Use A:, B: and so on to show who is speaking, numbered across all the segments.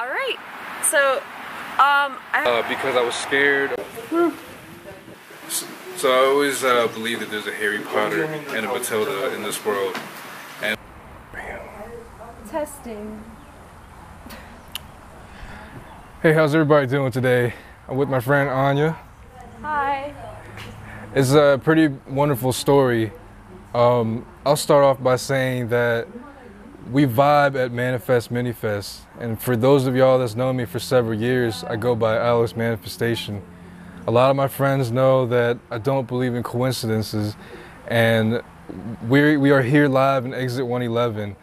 A: All right. So, um, I
B: Uh, because I was scared. So, so I always uh, believe that there's a Harry Potter and a Matilda in this world. And
A: testing.
B: hey, how's everybody doing today? I'm with my friend Anya.
A: Hi.
B: It's a pretty wonderful story. Um, I'll start off by saying that we vibe at Manifest Minifest, and for those of y'all that's known me for several years, I go by Alex Manifestation. A lot of my friends know that I don't believe in coincidences, and we we are here live in Exit 111.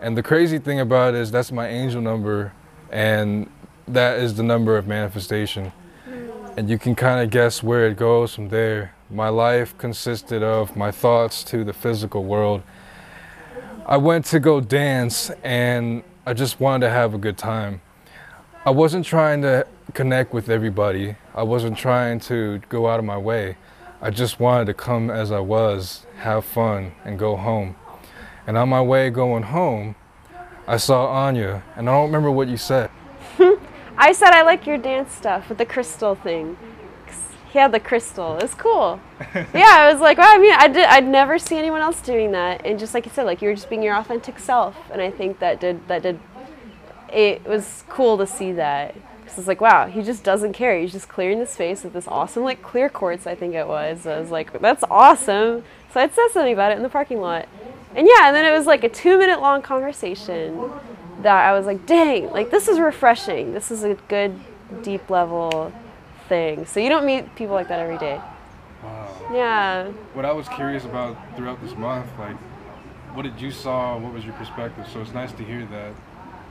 B: And the crazy thing about it is that's my angel number, and that is the number of manifestation. And you can kind of guess where it goes from there. My life consisted of my thoughts to the physical world. I went to go dance and I just wanted to have a good time. I wasn't trying to connect with everybody. I wasn't trying to go out of my way. I just wanted to come as I was, have fun, and go home. And on my way going home, I saw Anya, and I don't remember what you said.
A: I said I like your dance stuff with the crystal thing. 'Cause He had the crystal. It was cool. yeah, I was like, wow, I mean, I did, I'd never see anyone else doing that. And just like you said, like you were just being your authentic self. And I think that did, that did, it was cool to see that. Because it's like, wow, he just doesn't care. He's just clearing the space with this awesome, like, clear quartz, I think it was. I was like, that's awesome. So I'd said something about it in the parking lot. And yeah, and then it was like a two minute long conversation that I was like, dang, like this is refreshing. This is a good, deep level thing. So you don't meet people like that every day.
B: Wow.
A: Yeah.
B: What I was curious about throughout this month, like, what did you saw? What was your perspective? So it's nice to hear that.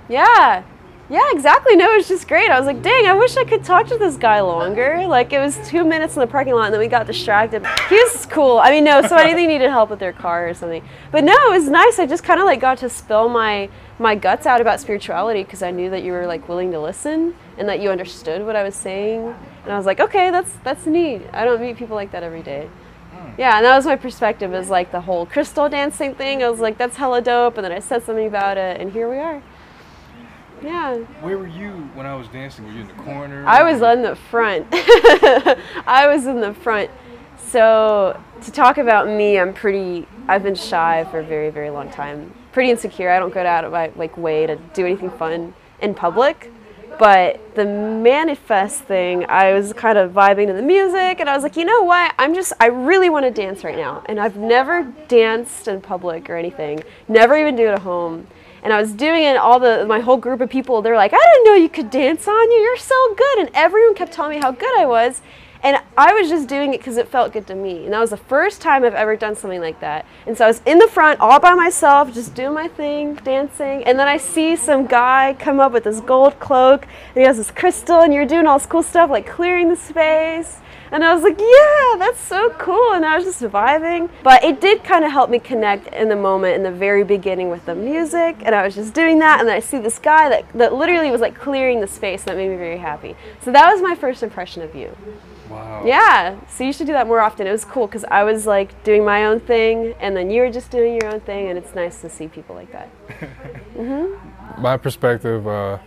A: Yeah. Yeah, exactly. No, it was just great. I was like, dang, I wish I could talk to this guy longer. Like, it was two minutes in the parking lot and then we got distracted. He was cool. I mean, no, somebody they needed help with their car or something. But no, it was nice. I just kind of like got to spill my my guts out about spirituality because I knew that you were like willing to listen and that you understood what I was saying. And I was like, okay, that's that's neat. I don't meet people like that every day. Hmm. Yeah, and that was my perspective is like the whole crystal dancing thing. I was like, that's hella dope. And then I said something about it, and here we are. Yeah.
B: Where were you when I was dancing? Were you in the corner?
A: I was in the front. I was in the front. So to talk about me, I'm pretty. I've been shy for a very, very long time. Pretty insecure. I don't go out of my like way to do anything fun in public. But the manifest thing, I was kind of vibing to the music, and I was like, you know what? I'm just. I really want to dance right now, and I've never danced in public or anything. Never even do it at home. And I was doing it, all the my whole group of people, they're like, I didn't know you could dance on you. You're so good. And everyone kept telling me how good I was. And I was just doing it because it felt good to me. And that was the first time I've ever done something like that. And so I was in the front all by myself, just doing my thing, dancing. And then I see some guy come up with this gold cloak, and he has this crystal, and you're doing all this cool stuff like clearing the space. And I was like, yeah, that's so cool. And I was just vibing. But it did kind of help me connect in the moment in the very beginning with the music. And I was just doing that. And then I see this guy that, that literally was like clearing the space. And that made me very happy. So that was my first impression of you.
B: Wow.
A: Yeah. So you should do that more often. It was cool because I was like doing my own thing. And then you were just doing your own thing. And it's nice to see people like that. Mhm.
B: My perspective, uh,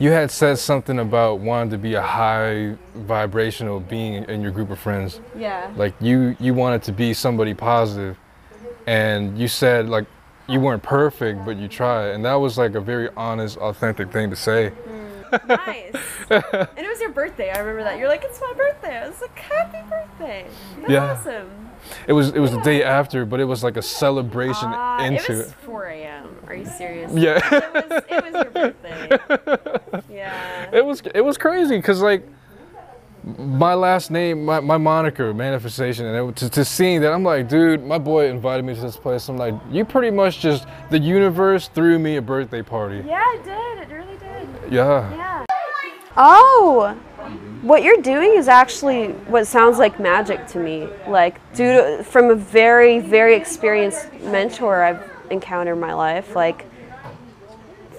B: you had said something about wanting to be a high vibrational being in your group of friends.
A: Yeah.
B: Like you, you wanted to be somebody positive, and you said like you weren't perfect, but you tried, and that was like a very honest, authentic thing to say.
A: nice. and it was your birthday. I remember that. You're like, it's my birthday. I was like, happy birthday. That's
B: Yeah.
A: awesome.
B: It was, it was the day after, but it was like a celebration
A: Ah,
B: into
A: it was 4 a.m. Are you serious?
B: Yeah.
A: It was, it was your birthday. Yeah.
B: it was it was crazy because like my last name my, my moniker manifestation and it, to, to seeing that i'm like dude my boy invited me to this place i'm like you pretty much just the universe threw me a birthday party
A: Yeah, it did. It really did.
B: yeah
A: Yeah. Oh, what you're doing is actually what sounds like magic to me. Like, due to, from a very, very experienced mentor I've encountered in my life, like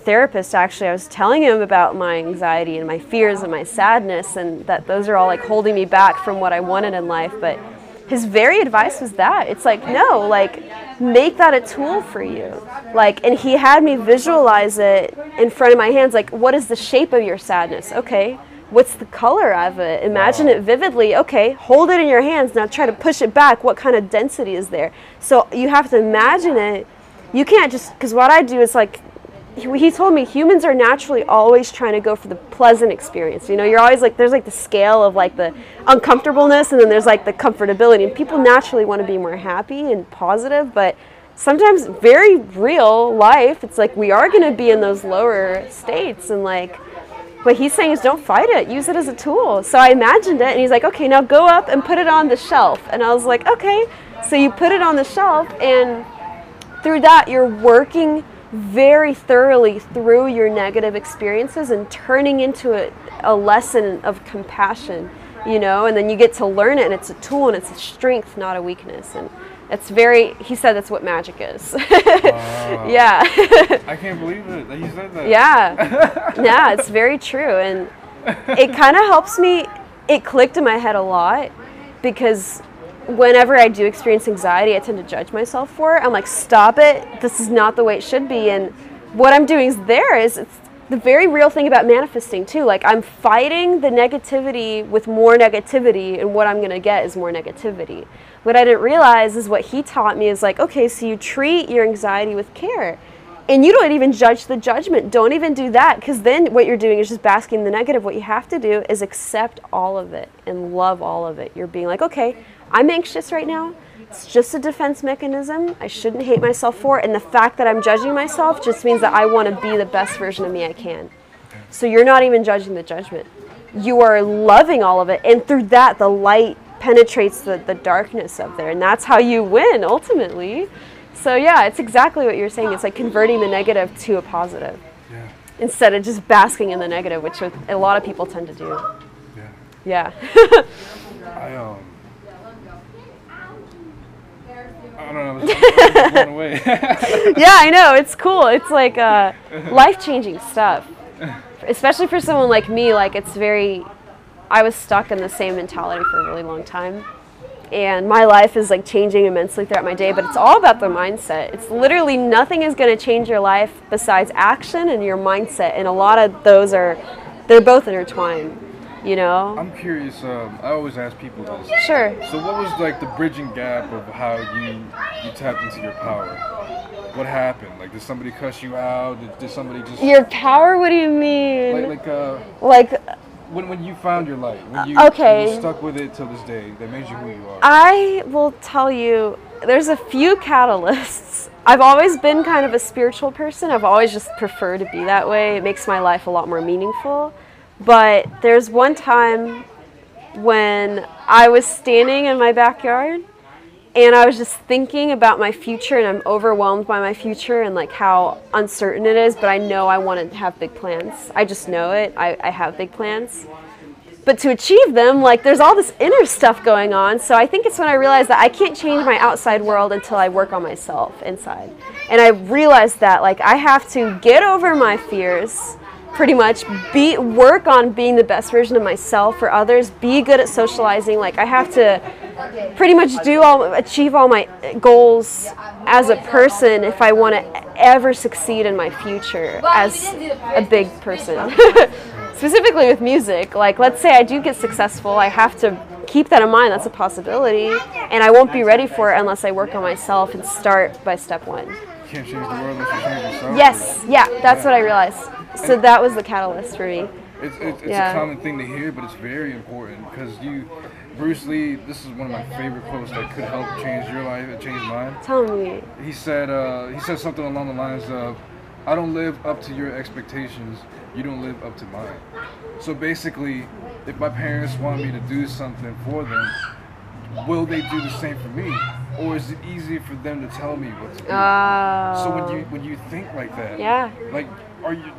A: therapist actually i was telling him about my anxiety and my fears and my sadness and that those are all like holding me back from what i wanted in life but his very advice was that. It's like no like make that a tool for you. Like and he had me visualize it in front of my hands like what is the shape of your sadness? Okay what's the color of it? Imagine
B: Wow.
A: it vividly. Okay hold it in your hands. Now try to push it back. What kind of density is there? So you have to imagine it. You can't just because what i do is like he, told me humans are naturally always trying to go for the pleasant experience. You know you're always like there's like the scale of like the uncomfortableness and then there's like the comfortability. And people naturally want to be more happy and positive but sometimes very real life it's like we are going to be in those lower states and like what he's saying is don't fight it use it as a tool. So i imagined it and he's like okay now go up and put it on the shelf. And i was like okay. So you put it on the shelf and through that you're working very thoroughly through your negative experiences and turning into a, a lesson of compassion you know? And then you get to learn it and it's a tool and it's a strength not a weakness. And it's very he said that's what magic is.
B: Wow.
A: yeah.
B: I can't believe it that you said that.
A: yeah. Yeah it's very true. And it kind of helps me it clicked in my head a lot because whenever i do experience anxiety i tend to judge myself for it i'm like stop it this is not the way it should be and what i'm doing is there is it's the very real thing about manifesting too like i'm fighting the negativity with more negativity and what i'm going to get is more negativity what i didn't realize is what he taught me is like okay so you treat your anxiety with care and you don't even judge the judgment. Don't even do that because then what you're doing is just basking in the negative. What you have to do is accept all of it and love all of it. You're being like, okay, I'm anxious right now. It's just a defense mechanism. I shouldn't hate myself for it. And the fact that I'm judging myself just means that I want to be the best version of me I can. So you're not even judging the judgment. You are loving all of it. And through that, the light penetrates the, the darkness of there. And that's how you win ultimately. So yeah, it's exactly what you're saying. It's like converting the negative to a positive
B: Yeah.
A: instead of just basking in the negative, which a lot of people tend to do.
B: Yeah.
A: Yeah.
B: I um. Don't know. I was, I was blown away.
A: yeah, I know. It's cool. It's like uh, life changing stuff. Especially for someone like me, like it's very. I was stuck in the same mentality for a really long time. And my life is like changing immensely throughout my day, but it's all about the mindset. It's literally nothing is going to change your life besides action and your mindset. And a lot of those are, they're both intertwined, you know?
B: I'm curious. Um, I always ask people this.
A: Sure.
B: So, what was like the bridging gap of how you you tapped into your power? What happened? Like, did somebody cuss you out? Did, did somebody just
A: Your power, what do you mean?
B: like like uh
A: like
B: when when you found your light? When you,
A: okay.
B: when you stuck with it till this day that made you who you are.
A: I will tell you, there's a few catalysts. I've always been kind of a spiritual person. I've always just preferred to be that way. It makes my life a lot more meaningful. But there's one time when I was standing in my backyard and I was just thinking about my future and I'm overwhelmed by my future and like how uncertain it is, but I know I want to have big plans. I just know it. I, I have big plans but to achieve them like there's all this inner stuff going on so i think it's when i realized that i can't change my outside world until i work on myself inside and i realized that like i have to get over my fears pretty much be work on being the best version of myself for others be good at socializing. Like i have to pretty much do all achieve all my goals as a person if i want to ever succeed in my future as a big person. Specifically with music. Like let's say i do get successful i have to keep that in mind. That's a possibility. And i won't be ready for it unless i work on myself and start by step one.
B: You can't change the world unless you change yourself.
A: yes. Yeah that's what i realized so that was the catalyst for me
B: It's, it's, it's
A: Yeah.
B: a common thing to hear, but it's very important because you, Bruce Lee, this is one of my favorite quotes that could help change your life, and change mine.
A: tell me
B: He said, uh, he said something along the lines of, I don't live up to your expectations, you don't live up to mine. So basically, if my parents want me to do something for them, will they do the same for me? Or is it easy for them to tell me what to do?
A: uh,
B: So when you when you think like that,
A: yeah
B: like are you,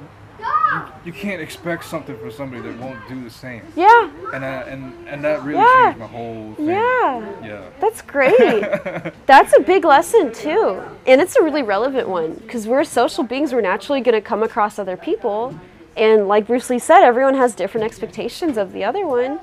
B: you you can't expect something from somebody that won't do the same.
A: yeah
B: And I, and and that really
A: Yeah.
B: changed my whole thing.
A: yeah
B: Yeah.
A: That's great. That's a big lesson too. And it's a really relevant one because we're social beings. We're naturally going to come across other people. And like Bruce Lee said, everyone has different expectations of the other one.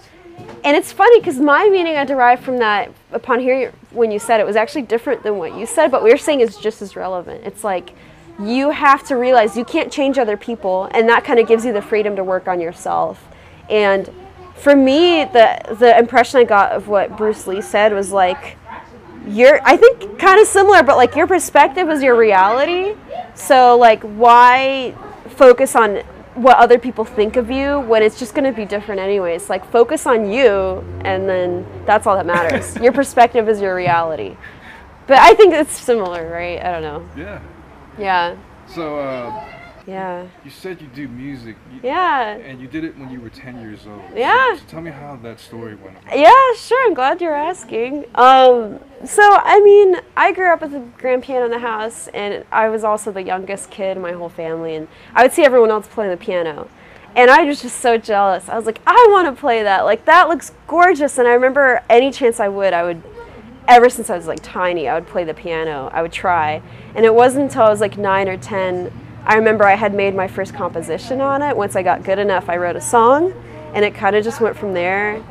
A: and it's funny because my meaning I derived from that upon hearing when you said it was actually different than what you said, but what you're saying is just as relevant. It's like you have to realize you can't change other people, and that kind of gives you the freedom to work on yourself. And for me, the the impression I got of what Bruce Lee said was like, your I think kind of similar, but like your perspective is your reality. So like, why focus on what other people think of you when it's just going to be different anyways. Like focus on you and then that's all that matters. your perspective is your reality. But I think it's similar, right? I don't know.
B: Yeah.
A: Yeah.
B: So, uh,
A: yeah.
B: You said you do music. You,
A: yeah.
B: And you did it when you were 10 years old.
A: Yeah.
B: So, so tell me how that story went.
A: Yeah, sure. I'm glad you're asking. Um, so, I mean, I grew up with a grand piano in the house, and I was also the youngest kid in my whole family, and I would see everyone else playing the piano. And I was just so jealous. I was like, I want to play that. Like, that looks gorgeous. And I remember any chance I would, I would ever since I was like tiny, I would play the piano. I would try. And it wasn't until I was like nine or 10, I remember I had made my first composition on it. Once I got good enough, I wrote a song, and it kind of just went from there.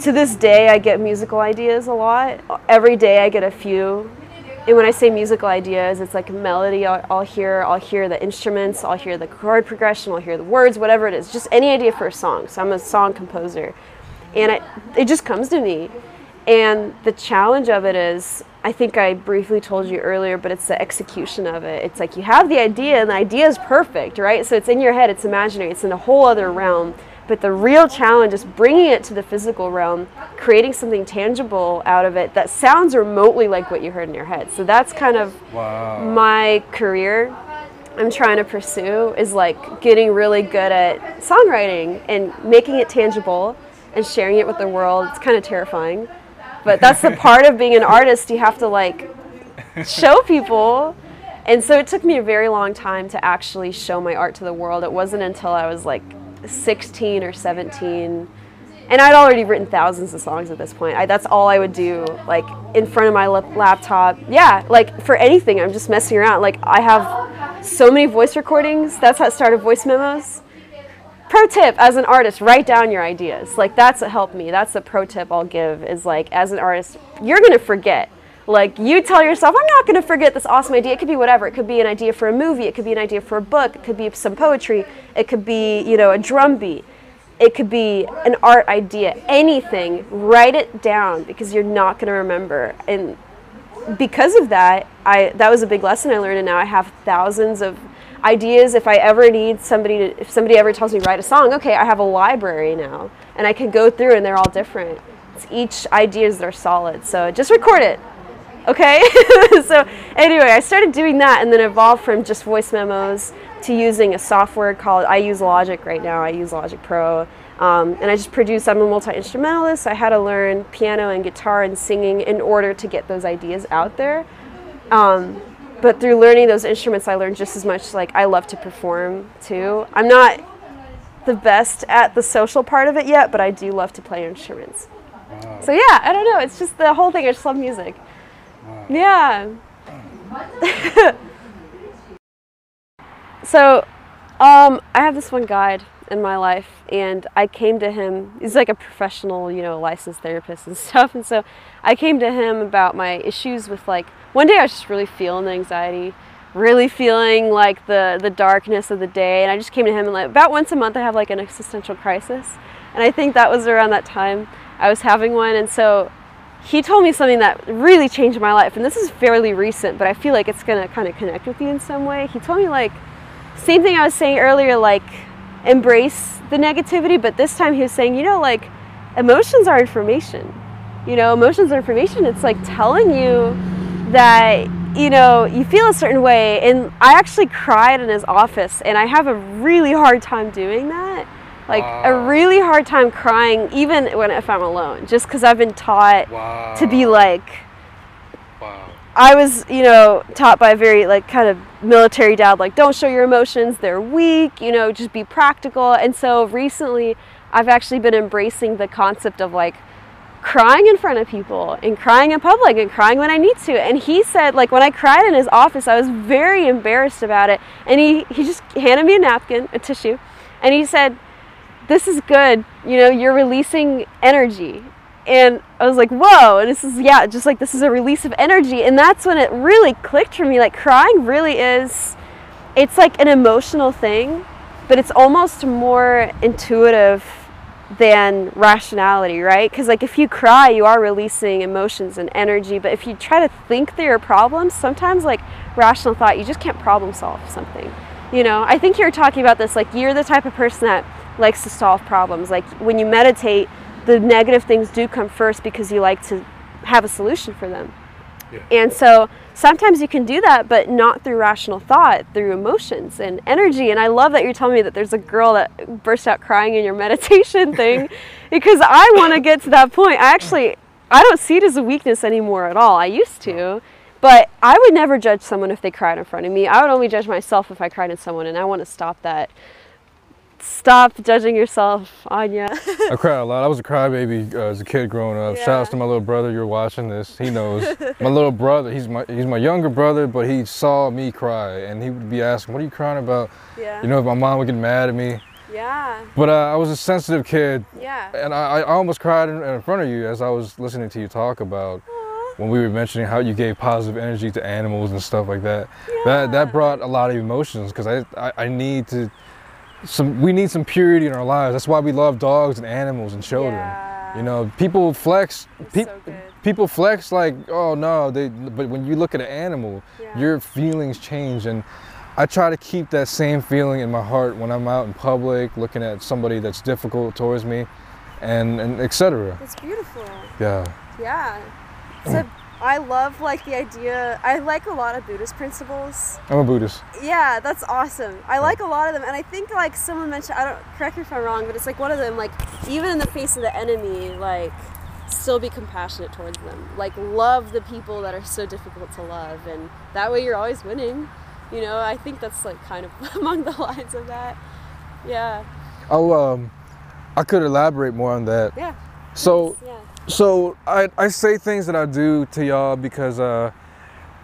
A: To this day, I get musical ideas a lot. Every day, I get a few. And when I say musical ideas, it's like a melody I'll, I'll hear. I'll hear the instruments, I'll hear the chord progression, I'll hear the words, whatever it is. Just any idea for a song. So I'm a song composer. And I, it just comes to me. And the challenge of it is, I think I briefly told you earlier, but it's the execution of it. It's like you have the idea, and the idea is perfect, right? So it's in your head, it's imaginary, it's in a whole other realm. But the real challenge is bringing it to the physical realm, creating something tangible out of it that sounds remotely like what you heard in your head. So that's kind of
B: wow.
A: my career. I'm trying to pursue is like getting really good at songwriting and making it tangible and sharing it with the world. It's kind of terrifying but that's the part of being an artist. You have to like show people. And so it took me a very long time to actually show my art to the world. It wasn't until I was like 16 or 17 and I'd already written thousands of songs at this point. I, that's all I would do, like in front of my laptop. Yeah, like for anything, I'm just messing around. Like I have so many voice recordings. That's how it started voice memos pro tip as an artist write down your ideas. Like that's what helped me. That's the pro tip i'll give is like as an artist you're to forget. Like you tell yourself i'm not to forget this awesome idea. It could be whatever. It could be an idea for a movie. It could be an idea for a book. It could be some poetry. It could be you know a drum beat. It could be an art idea. Anything. Write it down because you're not to remember. And because of that i that was a big lesson i learned and now i have thousands of ideas if I ever need somebody to, if somebody ever tells me write a song, okay, I have a library now and I can go through and they're all different. It's each ideas are solid. So just record it. Okay? so anyway, I started doing that and then evolved from just voice memos to using a software called I use Logic right now. I use Logic Pro. Um, and I just produce, I'm a multi instrumentalist. So I had to learn piano and guitar and singing in order to get those ideas out there. Um, but through learning those instruments, I learned just as much. Like I love to perform too. I'm not the best at the social part of it yet, but I do love to play instruments. Wow. So yeah, I don't know. It's just the whole thing. I just love music. Wow. Yeah. so, um, I have this one guide in my life, and I came to him. He's like a professional, you know, licensed therapist and stuff. And so, I came to him about my issues with like one day I was just really feeling the anxiety, really feeling like the the darkness of the day, and I just came to him and like about once a month I have like an existential crisis, and I think that was around that time I was having one, and so he told me something that really changed my life, and this is fairly recent, but I feel like it's gonna kind of connect with you in some way. He told me like same thing I was saying earlier, like embrace the negativity, but this time he was saying, you know, like emotions are information. You know, emotions are information. It's like telling you that you know you feel a certain way and i actually cried in his office and i have a really hard time doing that like wow. a really hard time crying even when if i'm alone just because i've been taught wow. to be like wow. I was you know taught by a very like kind of military dad like don't show your emotions they're weak you know just be practical and so recently i've actually been embracing the concept of like crying in front of people and crying in public and crying when I need to. And he said, like, when I cried in his office, I was very embarrassed about it. And he, he just handed me a napkin, a tissue, and he said, this is good. You know, you're releasing energy. And I was like, whoa. And this is, yeah, just like this is a release of energy. And that's when it really clicked for me. Like, crying really is, it's like an emotional thing, but it's almost more intuitive than rationality, right? Because, like, if you cry, you are releasing emotions and energy. But if you try to think through your problems, sometimes, like, rational thought, you just can't problem solve something. You know, I think you're talking about this, like, you're the type of person that likes to solve problems. Like, when you meditate, the negative things do come first because you like to have a solution for them.
B: Yeah.
A: And so sometimes you can do that, but not through rational thought, through emotions and energy. And I love that you're telling me that there's a girl that burst out crying in your meditation thing because I want to get to that point. I actually, I don't see it as a weakness anymore at all. I used to. But I would never judge someone if they cried in front of me. I would only judge myself if I cried in someone, and I want to stop that. Stop judging yourself, Anya.
B: I cried a lot. I was a crybaby uh, as a kid growing up.
A: Yeah.
B: to my little brother. You're watching this. He knows. my little brother. He's my he's my younger brother, but he saw me cry, and he would be asking, "What are you crying about?"
A: yeah.
B: You know, if my mom would get mad at me.
A: yeah.
B: But uh, I was a sensitive kid,
A: Yeah.
B: and I, I almost cried in, in front of you as I was listening to you talk about when we were mentioning how you gave positive energy to animals and stuff like that. That
A: Yeah.
B: that brought a lot of emotions because I, I I need to some we need some purity in our lives. That's why we love dogs and animals and children.
A: Yeah.
B: You know, people flex. Pe-
A: so
B: people flex like, oh no, they. But when you look at an animal,
A: Yeah.
B: your feelings change, and I try to keep that same feeling in my heart when I'm out in public, looking at somebody that's difficult towards me, and and etc.
A: It's beautiful.
B: Yeah.
A: Yeah. Mm. So I love like the idea. I like a lot of Buddhist principles.
B: I'm a Buddhist.
A: Yeah, that's awesome. I like a lot of them, and I think like someone mentioned. I don't correct me if I'm wrong, but it's like one of them. Like even in the face of the enemy, like still be compassionate towards them. Like love the people that are so difficult to love, and that way you're always winning. You know, I think that's like kind of among the lines of that. Yeah.
B: Oh, um, I could elaborate more on that.
A: Yeah.
B: So.
A: Yeah.
B: So I, I say things that I do to y'all because uh,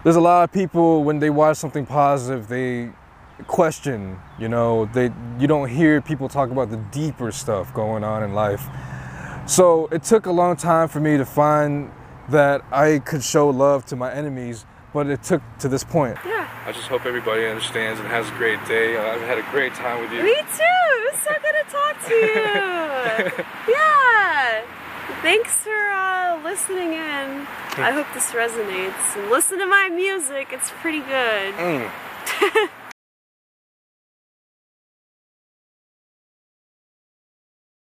B: there's a lot of people when they watch something positive they question you know they you don't hear people talk about the deeper stuff going on in life so it took a long time for me to find that I could show love to my enemies but it took to this point
A: Yeah.
B: I just hope everybody understands and has a great day I've had a great time with you
A: Me too. It was so good to talk to you. yeah. Thanks for uh, listening in. I hope this resonates. Listen to my music. It's pretty good.
B: Mm.